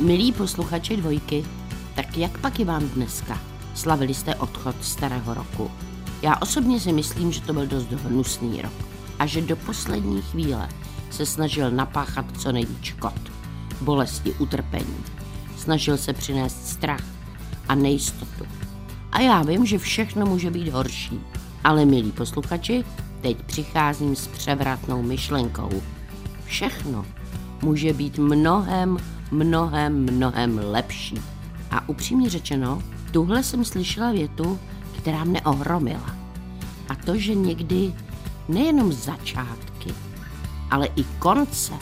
Milí posluchači dvojky, tak jak pak je vám dneska? Slavili jste odchod starého roku. Já osobně si myslím, že to byl dost hnusný rok a že do poslední chvíle se snažil napáchat co nejvíc škod, bolesti, utrpení. Snažil se přinést strach a nejistotu. A já vím, že všechno může být horší. Ale milí posluchači, teď přicházím s převratnou myšlenkou. Všechno může být mnohem, mnohem, mnohem lepší. A upřímně řečeno, tuhle jsem slyšela větu, která mne ohromila. A to, že někdy nejenom začátky, ale i konce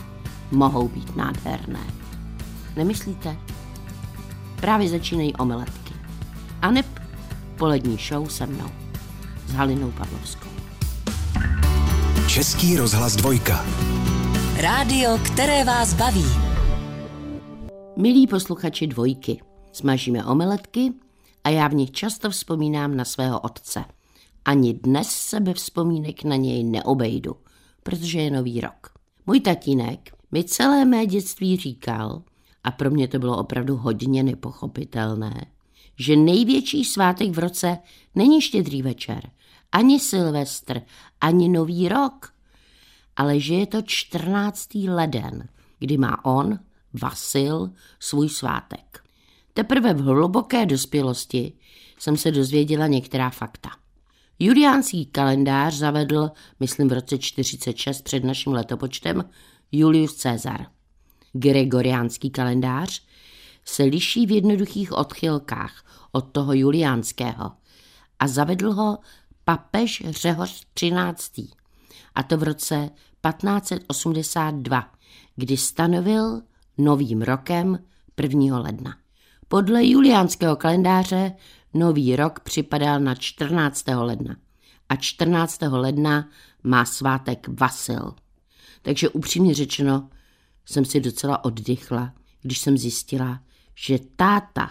mohou být nádherné. Nemyslíte? Právě začínají omeletky. A neb polední show se mnou s Halinou Pavlovskou. Český rozhlas dvojka. Rádio, které vás baví. Milí posluchači dvojky, smažíme omeletky a já v nich často vzpomínám na svého otce. Ani dnes sebe vzpomínek na něj neobejdu, protože je nový rok. Můj tatínek mi celé mé dětství říkal, a pro mě to bylo opravdu hodně nepochopitelné, že největší svátek v roce není štědrý večer, ani Silvestr, ani Nový rok, ale že je to 14. leden, kdy má on, Vasil, svůj svátek. Teprve v hluboké dospělosti jsem se dozvěděla některá fakta. Juliánský kalendář zavedl, myslím v roce 46 před naším letopočtem, Julius Caesar. Gregoriánský kalendář se liší v jednoduchých odchylkách od toho juliánského a zavedl ho papež Řehoř 13. A to v roce 1582, kdy stanovil novým rokem 1. ledna. Podle juliánského kalendáře nový rok připadal na 14. ledna a 14. ledna má svátek Vasil. Takže upřímně řečeno jsem si docela oddychla, když jsem zjistila, že táta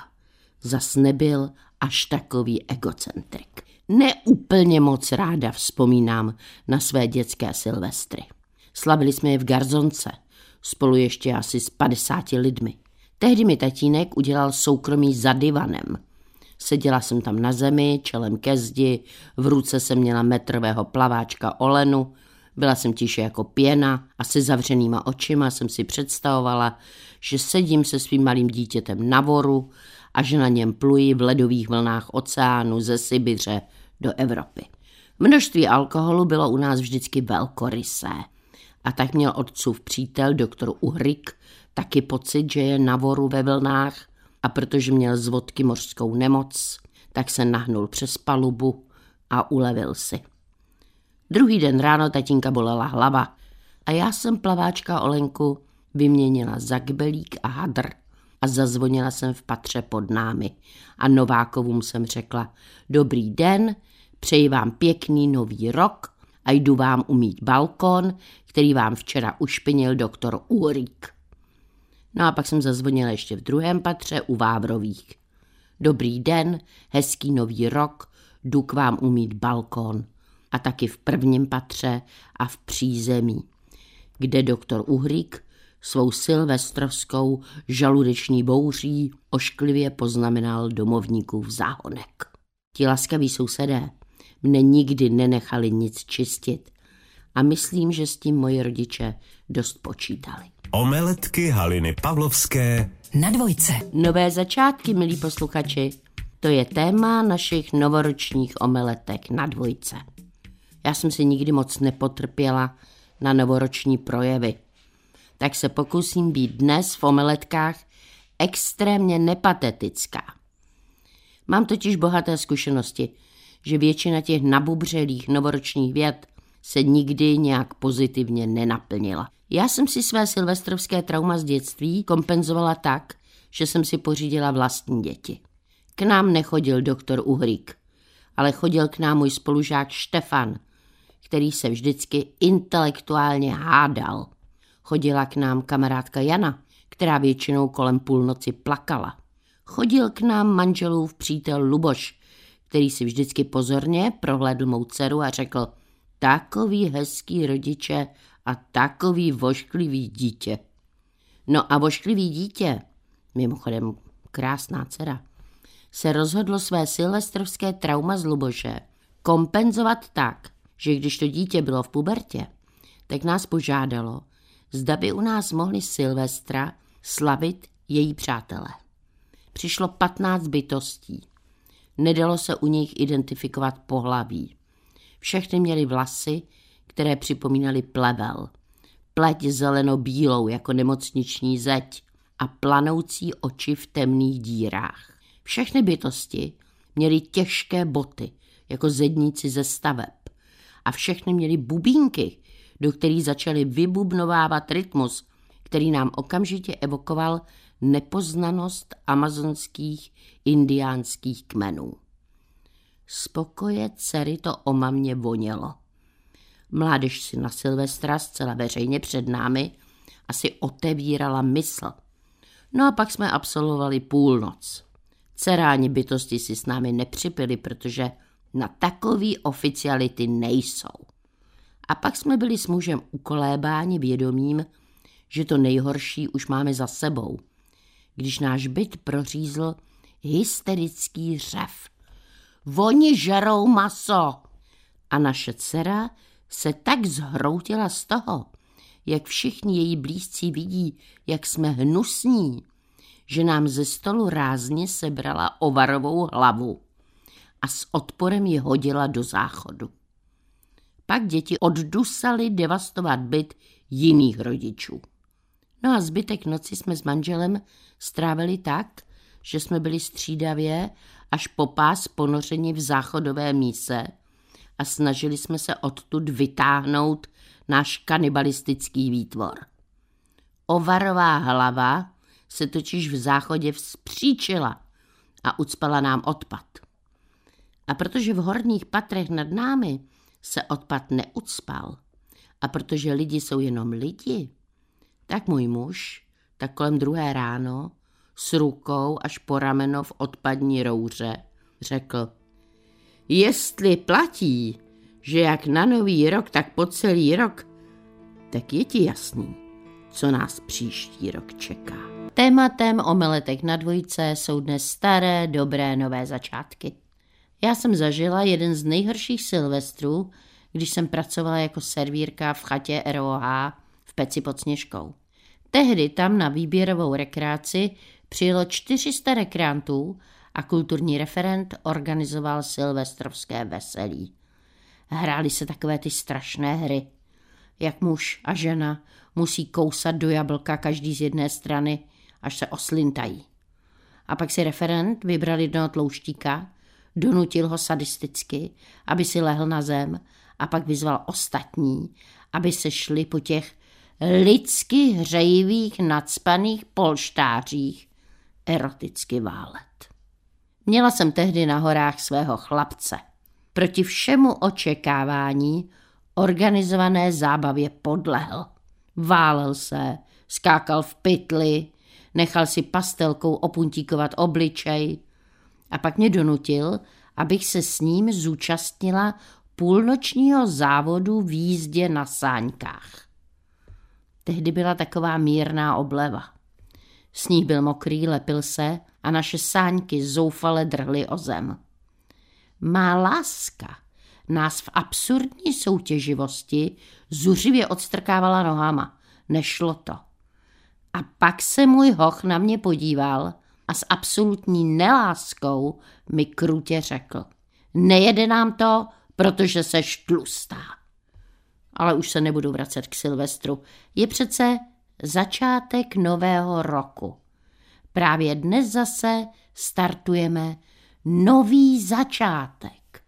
zas nebyl až takový egocentrik. Neúplně moc ráda vzpomínám na své dětské silvestry. Slavili jsme je v Garzonce, spolu ještě asi s 50 lidmi. Tehdy mi tatínek udělal soukromí za divanem. Seděla jsem tam na zemi, čelem ke zdi, v ruce jsem měla metrového plaváčka Olenu, byla jsem tiše jako pěna a se zavřenýma očima jsem si představovala, že sedím se svým malým dítětem na voru a že na něm pluji v ledových vlnách oceánu ze Sibiře do Evropy. Množství alkoholu bylo u nás vždycky velkorysé. A tak měl otcův přítel, doktor Uhrik, taky pocit, že je na voru ve vlnách a protože měl z vodky mořskou nemoc, tak se nahnul přes palubu a ulevil si. Druhý den ráno tatínka bolela hlava a já jsem plaváčka Olenku vyměnila za kbelík a hadr a zazvonila jsem v patře pod námi a Novákovům jsem řekla, dobrý den, přeji vám pěkný nový rok a jdu vám umít balkon, který vám včera ušpinil doktor Úrik. No a pak jsem zazvonila ještě v druhém patře u Vávrových. Dobrý den, hezký nový rok, jdu k vám umít balkon. A taky v prvním patře a v přízemí, kde doktor Uhrik svou silvestrovskou žaludeční bouří ošklivě poznamenal domovníkův záhonek. Ti laskaví sousedé mne nikdy nenechali nic čistit a myslím, že s tím moji rodiče dost počítali. Omeletky Haliny Pavlovské Na dvojce. Nové začátky, milí posluchači, to je téma našich novoročních omeletek na dvojce. Já jsem si nikdy moc nepotrpěla na novoroční projevy, tak se pokusím být dnes v omeletkách extrémně nepatetická. Mám totiž bohaté zkušenosti, že většina těch nabubřelých novoročních věd se nikdy nějak pozitivně nenaplnila. Já jsem si své silvestrovské trauma z dětství kompenzovala tak, že jsem si pořídila vlastní děti. K nám nechodil doktor Uhrík, ale chodil k nám můj spolužák Štefan, který se vždycky intelektuálně hádal. Chodila k nám kamarádka Jana, která většinou kolem půlnoci plakala. Chodil k nám manželův přítel Luboš, který si vždycky pozorně prohlédl mou dceru a řekl takový hezký rodiče a takový vošklivý dítě. No a vošklivý dítě mimochodem krásná dcera, se rozhodlo své silvestrovské trauma z Luboše kompenzovat tak, že když to dítě bylo v pubertě, tak nás požádalo, zda by u nás mohli Silvestra slavit její přátelé. Přišlo 15 bytostí. Nedalo se u nich identifikovat pohlaví. Všechny měly vlasy, které připomínaly plevel. Pleť zeleno-bílou jako nemocniční zeď a planoucí oči v temných dírách. Všechny bytosti měly těžké boty, jako zedníci ze staveb. A všechny měly bubínky, do kterých začaly vybubnovávat rytmus, který nám okamžitě evokoval nepoznanost amazonských indiánských kmenů. Spokoje dcery to o mamě vonělo. Mládež si na Silvestra zcela veřejně před námi asi otevírala mysl. No a pak jsme absolvovali půlnoc. Ceráni bytosti si s námi nepřipili, protože na takový oficiality nejsou. A pak jsme byli s mužem ukolébáni vědomím, že to nejhorší už máme za sebou, když náš byt prořízl hysterický řev. Oni žerou maso! A naše dcera se tak zhroutila z toho, jak všichni její blízcí vidí, jak jsme hnusní, že nám ze stolu rázně sebrala ovarovou hlavu a s odporem ji hodila do záchodu. Pak děti oddusali devastovat byt jiných rodičů. No a zbytek noci jsme s manželem strávili tak, že jsme byli střídavě až po pás ponořeni v záchodové míse a snažili jsme se odtud vytáhnout náš kanibalistický výtvor. Ovarová hlava se totiž v záchodě vzpříčila a ucpala nám odpad. A protože v horních patrech nad námi se odpad neucpal a protože lidi jsou jenom lidi, tak můj muž, tak kolem druhé ráno, s rukou až po rameno v odpadní rouře, řekl, jestli platí, že jak na nový rok, tak po celý rok, tak je ti jasný, co nás příští rok čeká. Tématem omeletek na dvojce jsou dnes staré, dobré, nové začátky. Já jsem zažila jeden z nejhorších silvestrů, když jsem pracovala jako servírka v chatě ROH Peci pod Sněžkou. Tehdy tam na výběrovou rekreaci přijelo 400 rekreantů a kulturní referent organizoval silvestrovské veselí. Hrály se takové ty strašné hry, jak muž a žena musí kousat do jablka každý z jedné strany, až se oslintají. A pak si referent vybral jednoho tlouštíka, donutil ho sadisticky, aby si lehl na zem a pak vyzval ostatní, aby se šli po těch lidsky hřejivých nadspaných polštářích eroticky válet. Měla jsem tehdy na horách svého chlapce. Proti všemu očekávání organizované zábavě podlehl. Válel se, skákal v pytli, nechal si pastelkou opuntíkovat obličej a pak mě donutil, abych se s ním zúčastnila půlnočního závodu v jízdě na sáňkách. Tehdy byla taková mírná obleva. Sníh byl mokrý, lepil se a naše sáňky zoufale drhly o zem. Má láska nás v absurdní soutěživosti zuřivě odstrkávala nohama. Nešlo to. A pak se můj hoch na mě podíval a s absolutní neláskou mi krutě řekl. Nejede nám to, protože seš tlustá. Ale už se nebudu vracet k Silvestru. Je přece začátek nového roku. Právě dnes zase startujeme nový začátek.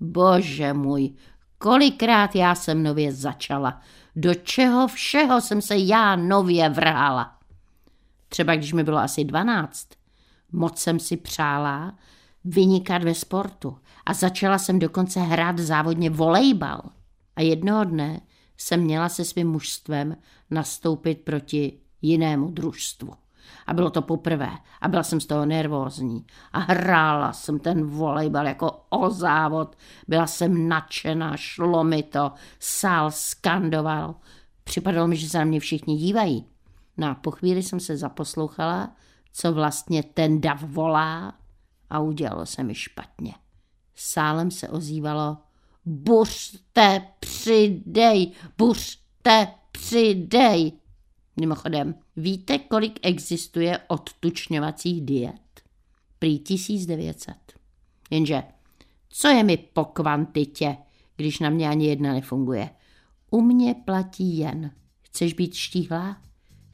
Bože můj, kolikrát já jsem nově začala, do čeho všeho jsem se já nově vrhala. Třeba když mi bylo asi dvanáct, moc jsem si přála vynikat ve sportu a začala jsem dokonce hrát závodně volejbal. A jednoho dne jsem měla se svým mužstvem nastoupit proti jinému družstvu. A bylo to poprvé a byla jsem z toho nervózní. A hrála jsem ten volejbal jako o závod. Byla jsem nadšená, šlo mi to, sál skandoval. Připadalo mi, že se na mě všichni dívají. No a po chvíli jsem se zaposlouchala, co vlastně ten dav volá a udělalo se mi špatně. Sálem se ozývalo Buřte, přidej, buřte, přidej. Mimochodem, víte, kolik existuje odtučňovacích diet? Prý 1900. Jenže, co je mi po kvantitě, když na mě ani jedna nefunguje? U mě platí jen. Chceš být štíhlá?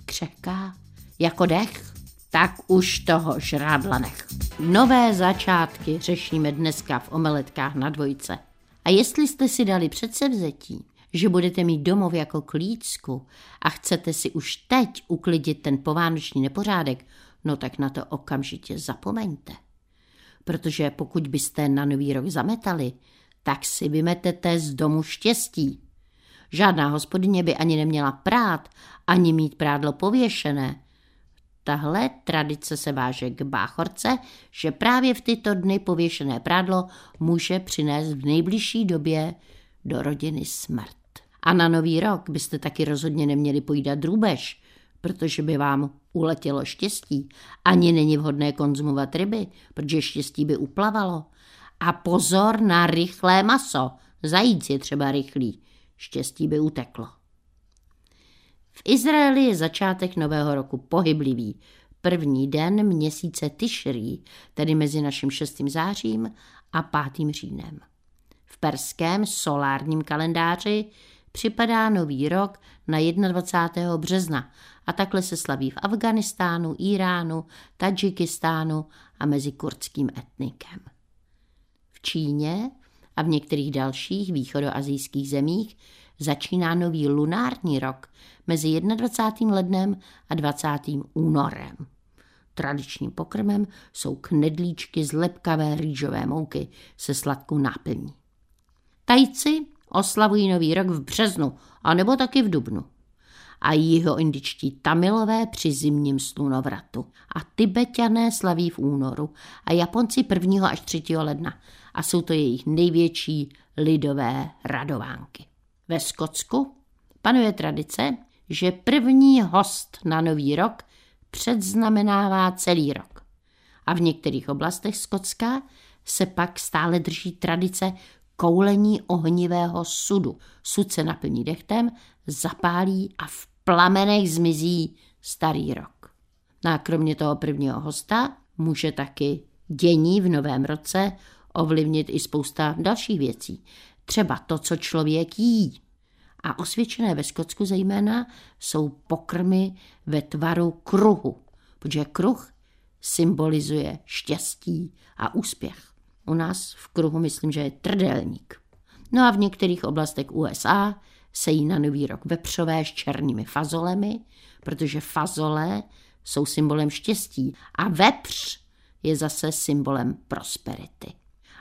Křehká? Jako dech? Tak už toho žrádla nech. Nové začátky řešíme dneska v omeletkách na dvojce. A jestli jste si dali předsevzetí, že budete mít domov jako klícku a chcete si už teď uklidit ten povánoční nepořádek, no tak na to okamžitě zapomeňte. Protože pokud byste na nový rok zametali, tak si vymetete z domu štěstí. Žádná hospodyně by ani neměla prát, ani mít prádlo pověšené. Tahle tradice se váže k báchorce, že právě v tyto dny pověšené prádlo může přinést v nejbližší době do rodiny smrt. A na nový rok byste taky rozhodně neměli pojídat drůbež, protože by vám uletělo štěstí. Ani není vhodné konzumovat ryby, protože štěstí by uplavalo. A pozor na rychlé maso. Zajíc je třeba rychlý. Štěstí by uteklo. V Izraeli je začátek nového roku pohyblivý. První den měsíce Tishri, tedy mezi naším 6. zářím a 5. říjnem. V perském solárním kalendáři připadá nový rok na 21. března a takhle se slaví v Afganistánu, Iránu, Tadžikistánu a mezi kurdským etnikem. V Číně a v některých dalších východoazijských zemích začíná nový lunární rok mezi 21. lednem a 20. únorem. Tradičním pokrmem jsou knedlíčky z lepkavé rýžové mouky se sladkou náplní. Tajci oslavují nový rok v březnu, anebo taky v dubnu. A indičtí tamilové při zimním slunovratu. A tibetané slaví v únoru a Japonci 1. až 3. ledna. A jsou to jejich největší lidové radovánky. Ve Skotsku panuje tradice, že první host na nový rok předznamenává celý rok. A v některých oblastech Skotska se pak stále drží tradice koulení ohnivého sudu. Sud se naplní dechtem, zapálí a v plamenech zmizí starý rok. No a kromě toho prvního hosta může taky dění v novém roce ovlivnit i spousta dalších věcí. Třeba to, co člověk jí. A osvědčené ve Skotsku zejména jsou pokrmy ve tvaru kruhu, protože kruh symbolizuje štěstí a úspěch. U nás v kruhu myslím, že je trdelník. No a v některých oblastech USA se jí na nový rok vepřové s černými fazolemi, protože fazole jsou symbolem štěstí a vepř je zase symbolem prosperity.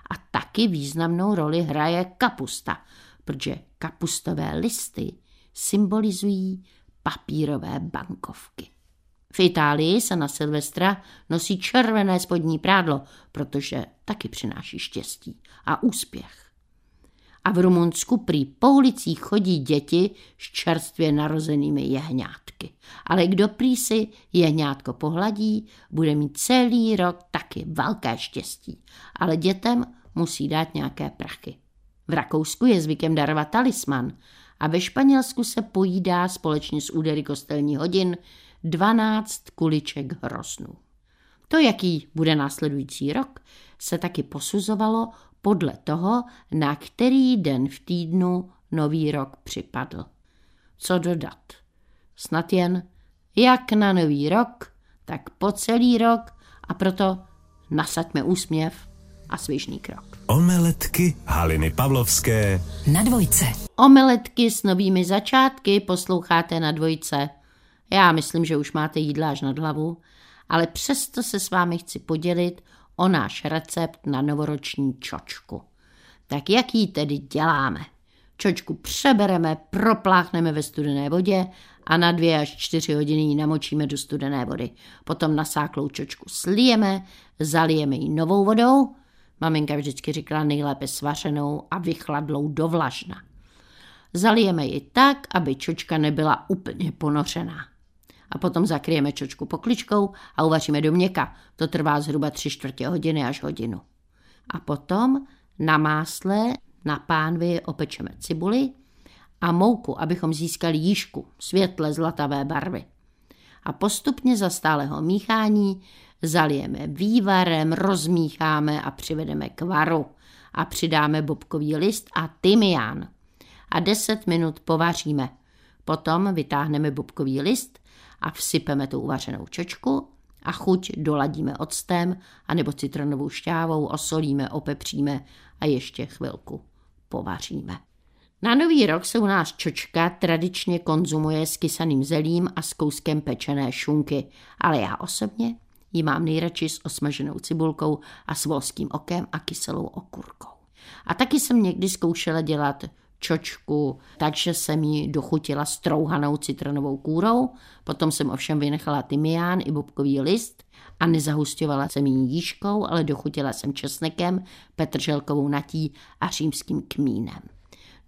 A taky významnou roli hraje kapusta, protože kapustové listy symbolizují papírové bankovky. V Itálii se na Silvestra nosí červené spodní prádlo, protože taky přináší štěstí a úspěch. A v Rumunsku prý po ulicích chodí děti s čerstvě narozenými jehňátky. Ale kdo prý si jehňátko pohladí, bude mít celý rok taky velké štěstí. Ale dětem musí dát nějaké prachy. V Rakousku je zvykem darovat talisman a ve Španělsku se pojídá společně s údery kostelní hodin 12 kuliček hroznů. To, jaký bude následující rok, se taky posuzovalo podle toho, na který den v týdnu nový rok připadl. Co dodat? Snad jen jak na nový rok, tak po celý rok a proto nasaďme úsměv a svižný krok. Omeletky Haliny Pavlovské na dvojce. Omeletky s novými začátky posloucháte na dvojce. Já myslím, že už máte jídla až nad hlavu, ale přesto se s vámi chci podělit o náš recept na novoroční čočku. Tak jak ji tedy děláme? Čočku přebereme, propláchneme ve studené vodě a na dvě až čtyři hodiny ji namočíme do studené vody. Potom nasáklou čočku slijeme, zalijeme ji novou vodou. Maminka vždycky říkala nejlépe svařenou a vychladlou do vlažna. Zalijeme ji tak, aby čočka nebyla úplně ponořená A potom zakryjeme čočku pokličkou a uvaříme do měka. To trvá zhruba tři čtvrtě hodiny až hodinu. A potom na másle na pánvi opečeme cibuli a mouku, abychom získali jížku, světle zlatavé barvy. A postupně za stáleho míchání zalijeme vývarem, rozmícháme a přivedeme k varu a přidáme bobkový list a tymián. A 10 minut povaříme. Potom vytáhneme bobkový list a vsypeme tu uvařenou čočku a chuť doladíme octem anebo citronovou šťávou, osolíme, opepříme a ještě chvilku povaříme. Na nový rok se u nás čočka tradičně konzumuje s kysaným zelím a s kouskem pečené šunky, ale já osobně ji mám nejradši s osmaženou cibulkou a s volským okem a kyselou okurkou. A taky jsem někdy zkoušela dělat čočku, takže jsem ji dochutila strouhanou citronovou kůrou, potom jsem ovšem vynechala tymián i bobkový list a nezahustěvala jsem ji jížkou, ale dochutila jsem česnekem, petrželkovou natí a římským kmínem.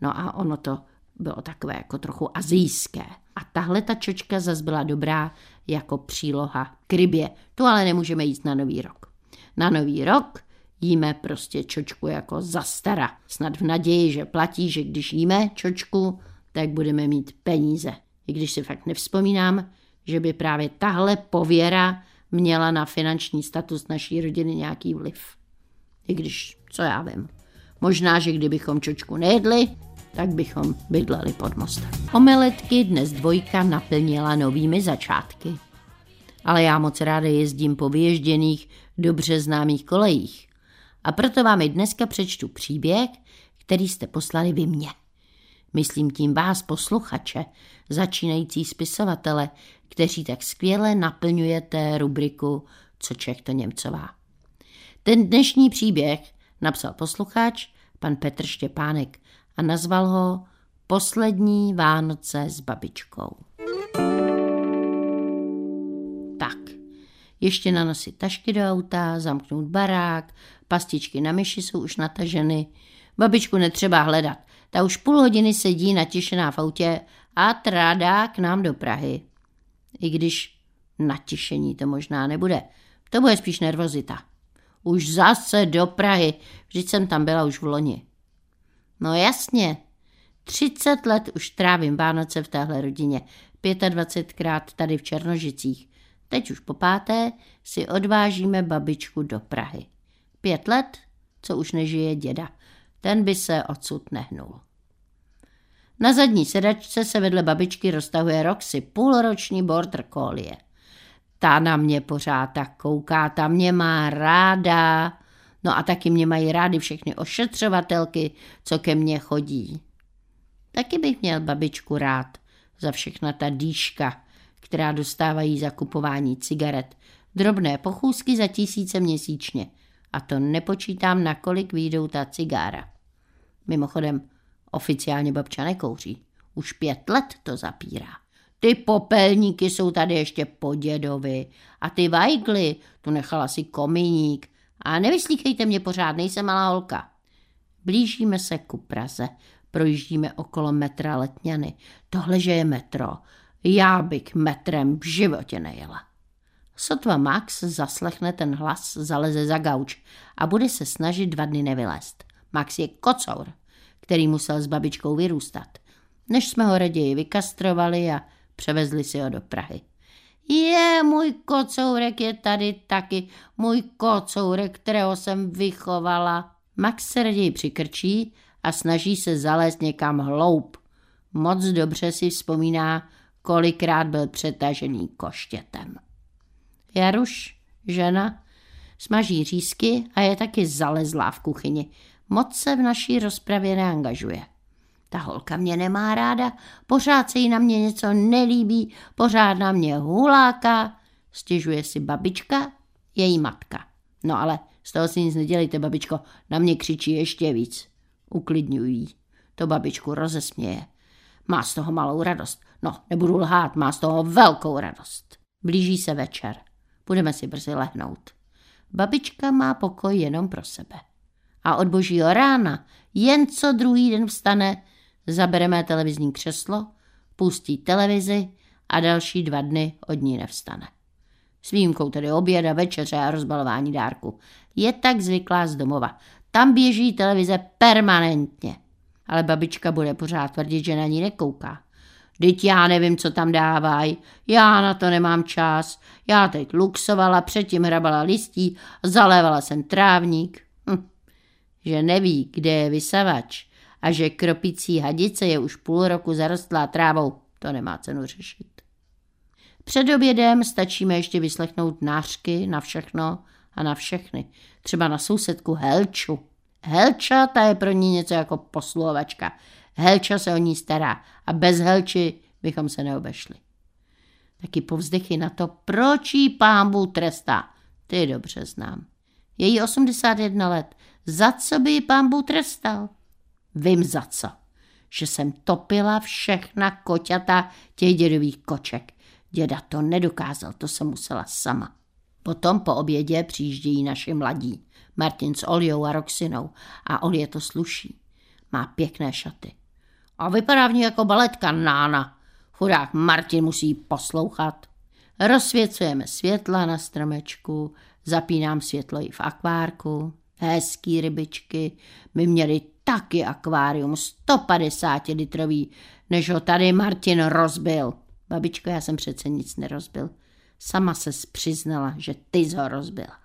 No a ono to bylo takové jako trochu azijské. A tahle ta čočka zase byla dobrá jako příloha k rybě. Tu ale nemůžeme jíst na nový rok. Na nový rok jíme prostě čočku jako zastara. Snad v naději, že platí, že když jíme čočku, tak budeme mít peníze. I když si fakt nevzpomínám, že by právě tahle pověra měla na finanční status naší rodiny nějaký vliv. I když, co já vím. Možná, že kdybychom čočku nejedli, tak bychom bydleli pod mostem. Omeletky dnes dvojka naplnila novými začátky. Ale já moc ráda jezdím po vyježděných, dobře známých kolejích. A proto vám i dneska přečtu příběh, který jste poslali vy mě. Myslím tím vás, posluchače, začínající spisovatele, kteří tak skvěle naplňujete rubriku Co Čech to Němcová. Ten dnešní příběh napsal posluchač pan Petr Štěpánek a nazval ho Poslední Vánoce s babičkou. Tak, ještě nanosit tašky do auta, zamknout barák, pastičky na myši jsou už nataženy. Babičku netřeba hledat, ta už půl hodiny sedí natěšená v autě a trádá k nám do Prahy. I když natěšení to možná nebude. To bude spíš nervozita. Už zase do Prahy, vždyť jsem tam byla už v loni. No jasně, 30 let už trávím Vánoce v téhle rodině, 25krát tady v Černožicích. Teď už po páté si odvážíme babičku do Prahy. Pět let, co už nežije děda. Ten by se odsud nehnul. Na zadní sedačce se vedle babičky roztahuje Roxy, půlroční border collie. Ta na mě pořád tak kouká, ta mě má ráda. No a taky mě mají rády všechny ošetřovatelky, co ke mně chodí. Taky bych měl babičku rád za všechna ta dýška, která dostávají za kupování cigaret. Drobné pochůzky za tisíce měsíčně. A to nepočítám, nakolik výjdou ta cigára. Mimochodem, oficiálně babča nekouří. Už pět let to zapírá. Ty popelníky jsou tady ještě po dědovi. A ty vajgly, tu nechala si kominík. A nevyslíchejte mě pořád, nejsem malá holka. Blížíme se ku Praze. Projíždíme okolo metra Letňany. Tohle, že je metro. Já bych metrem v životě nejela. Sotva Max zaslechne ten hlas, zaleze za gauč a bude se snažit dva dny nevylézt. Max je kocour, který musel s babičkou vyrůstat. Než jsme ho raději vykastrovali a převezli si ho do Prahy. Je, můj kocourek je tady taky, můj kocourek, kterého jsem vychovala. Max se raději přikrčí a snaží se zalézt někam hloub. Moc dobře si vzpomíná, kolikrát byl přetažený koštětem. Jaruš, žena, smaží řízky a je taky zalezlá v kuchyni. Moc se v naší rozpravě neangažuje. Ta holka mě nemá ráda, pořád se jí na mě něco nelíbí, pořád na mě huláka, stěžuje si babička, její matka. No ale z toho si nic nedělejte, babičko, na mě křičí ještě víc. Uklidňují. To babičku rozesměje. Má z toho malou radost. No, nebudu lhát, má z toho velkou radost. Blíží se večer. Budeme si brzy lehnout. Babička má pokoj jenom pro sebe. A od božího rána, jen co druhý den vstane, zabere mé televizní křeslo, pustí televizi a další dva dny od ní nevstane. S výjimkou tedy oběda, večeře a rozbalování dárku. Je tak zvyklá z domova. Tam běží televize permanentně. Ale babička bude pořád tvrdit, že na ní nekouká. Teď já nevím, co tam dávají. Já na to nemám čas. Já teď luxovala, předtím hrabala listí, zalévala jsem trávník. Hm. Že neví, kde je vysavač a že kropicí hadice je už půl roku zarostlá trávou, to nemá cenu řešit. Před obědem stačíme ještě vyslechnout nářky na všechno a na všechny. Třeba na sousedku Helču. Helča, ta je pro ní něco jako posluhovačka. Helča se o ní stará a bez Helči bychom se neobešli. Taky povzdechy na to, proč jí pámbu trestá. Ty dobře znám. Je jí 81 let. Za co by ji pámbu trestal? Vím za co. Že jsem topila všechna koťata těch dědových koček. Děda to nedokázal, to jsem musela sama. Potom po obědě přijíždějí naši mladí. Martin s Oliou a Roxinou. A Olie to sluší. Má pěkné šaty. A vypadá v ní jako baletka Nána. Chudák Martin musí poslouchat. Rozsvěcujeme světla na stromečku, zapínám světlo i v akvárku. Hezký rybičky. My měli taky akvárium, 150 litrový, než ho tady Martin rozbil. Babičko, já jsem přece nic nerozbil. Sama se přiznala, že ty ho rozbila.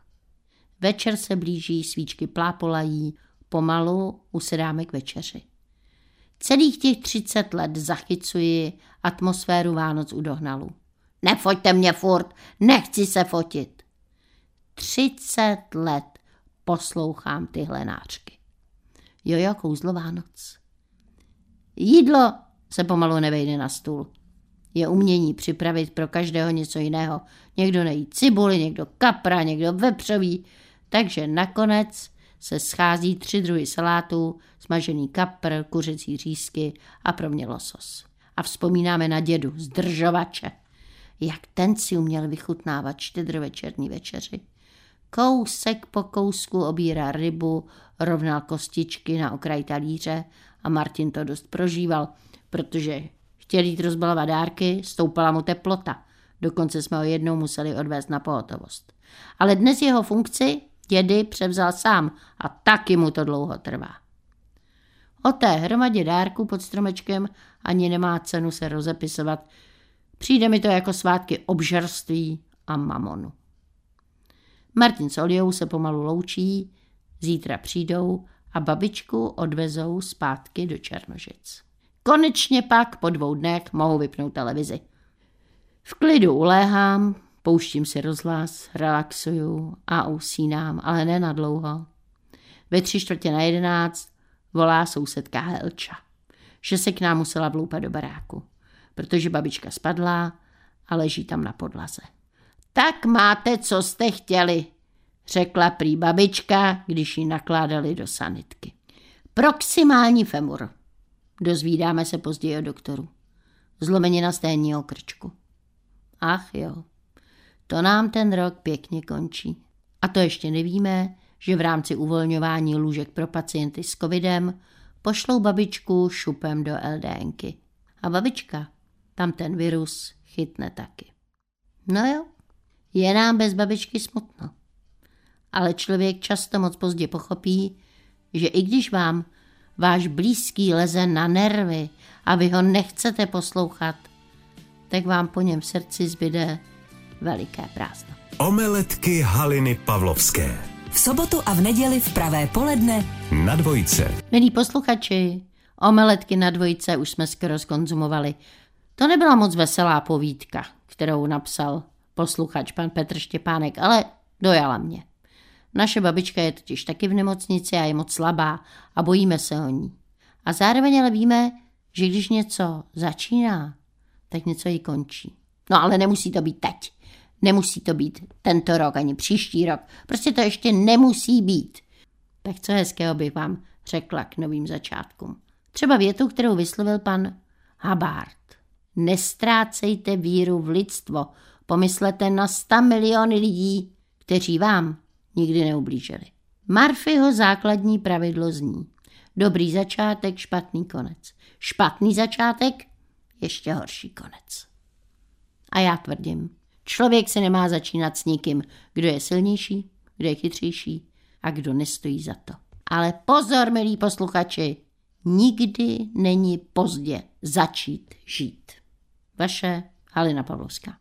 Večer se blíží, svíčky plápolají, pomalu usedáme k večeři. Celých těch třicet let zachycuji atmosféru Vánoc u Dohnalu. Nefoťte mě furt, nechci se fotit. Třicet let poslouchám tyhle nářky. Jojo, kouzlo Vánoc. Jídlo se pomalu nevejde na stůl. Je umění připravit pro každého něco jiného. Někdo nejí cibuli, někdo kapra, někdo vepřový. Takže nakonec se schází tři druhy salátů, smažený kapr, kuřecí řízky a pro mě losos. A vzpomínáme na dědu, zdržovače. Jak ten si uměl vychutnávat štědrovečerní večeři. Kousek po kousku obírá rybu, rovnal kostičky na okraj talíře a Martin to dost prožíval, protože chtěl jít rozbalovat dárky, stoupala mu teplota. Dokonce jsme ho jednou museli odvést na pohotovost. Ale dnes jeho funkci dědy převzal sám a taky mu to dlouho trvá. O té hromadě dárků pod stromečkem ani nemá cenu se rozepisovat. Přijde mi to jako svátky obžerství a mamonu. Martin s Oliou se pomalu loučí, zítra přijdou a babičku odvezou zpátky do Černožic. Konečně pak po dvou dnech mohu vypnout televizi. V klidu uléhám, pouštím si rozhlas, relaxuju a usínám, ale ne na dlouho. Ve tři čtvrtě na jedenáct volá sousedka Helča, že se k nám musela vloupat do baráku, protože babička spadla a leží tam na podlaze. Tak máte, co jste chtěli, řekla prý babička, když ji nakládali do sanitky. Proximální femur. Dozvídáme se později o doktoru. Zlomenina sténního krčku. Ach jo, to nám ten rok pěkně končí. A to ještě nevíme, že v rámci uvolňování lůžek pro pacienty s covidem pošlou babičku šupem do LDNky. A babička tam ten virus chytne taky. No jo, je nám bez babičky smutno. Ale člověk často moc pozdě pochopí, že i když vám váš blízký leze na nervy a vy ho nechcete poslouchat, tak vám po něm v srdci zbyde veliké prázdno. Omeletky Haliny Pavlovské. V sobotu a v neděli v pravé poledne Na dvojce. Milí posluchači, omeletky na dvojce už jsme skoro skonzumovali. To nebyla moc veselá povídka, kterou napsal posluchač pan Petr Štěpánek, ale dojala mě. Naše babička je totiž taky v nemocnici a je moc slabá a bojíme se o ní. A zároveň ale víme, že když něco začíná, tak něco jí končí. No ale nemusí to být teď. Nemusí to být tento rok ani příští rok. Prostě to ještě nemusí být. Tak co hezkého bych vám řekla k novým začátkům. Třeba větu, kterou vyslovil pan Habart. Nestrácejte víru v lidstvo. Pomyslete na sta miliony lidí, kteří vám nikdy neublížili. Marfyho základní pravidlo zní. Dobrý začátek, špatný konec. Špatný začátek, ještě horší konec. A já tvrdím, člověk se nemá začínat s nikým, kdo je silnější, kdo je chytřejší a kdo nestojí za to. Ale pozor, milí posluchači, nikdy není pozdě začít žít. Vaše Halina Pavlovská.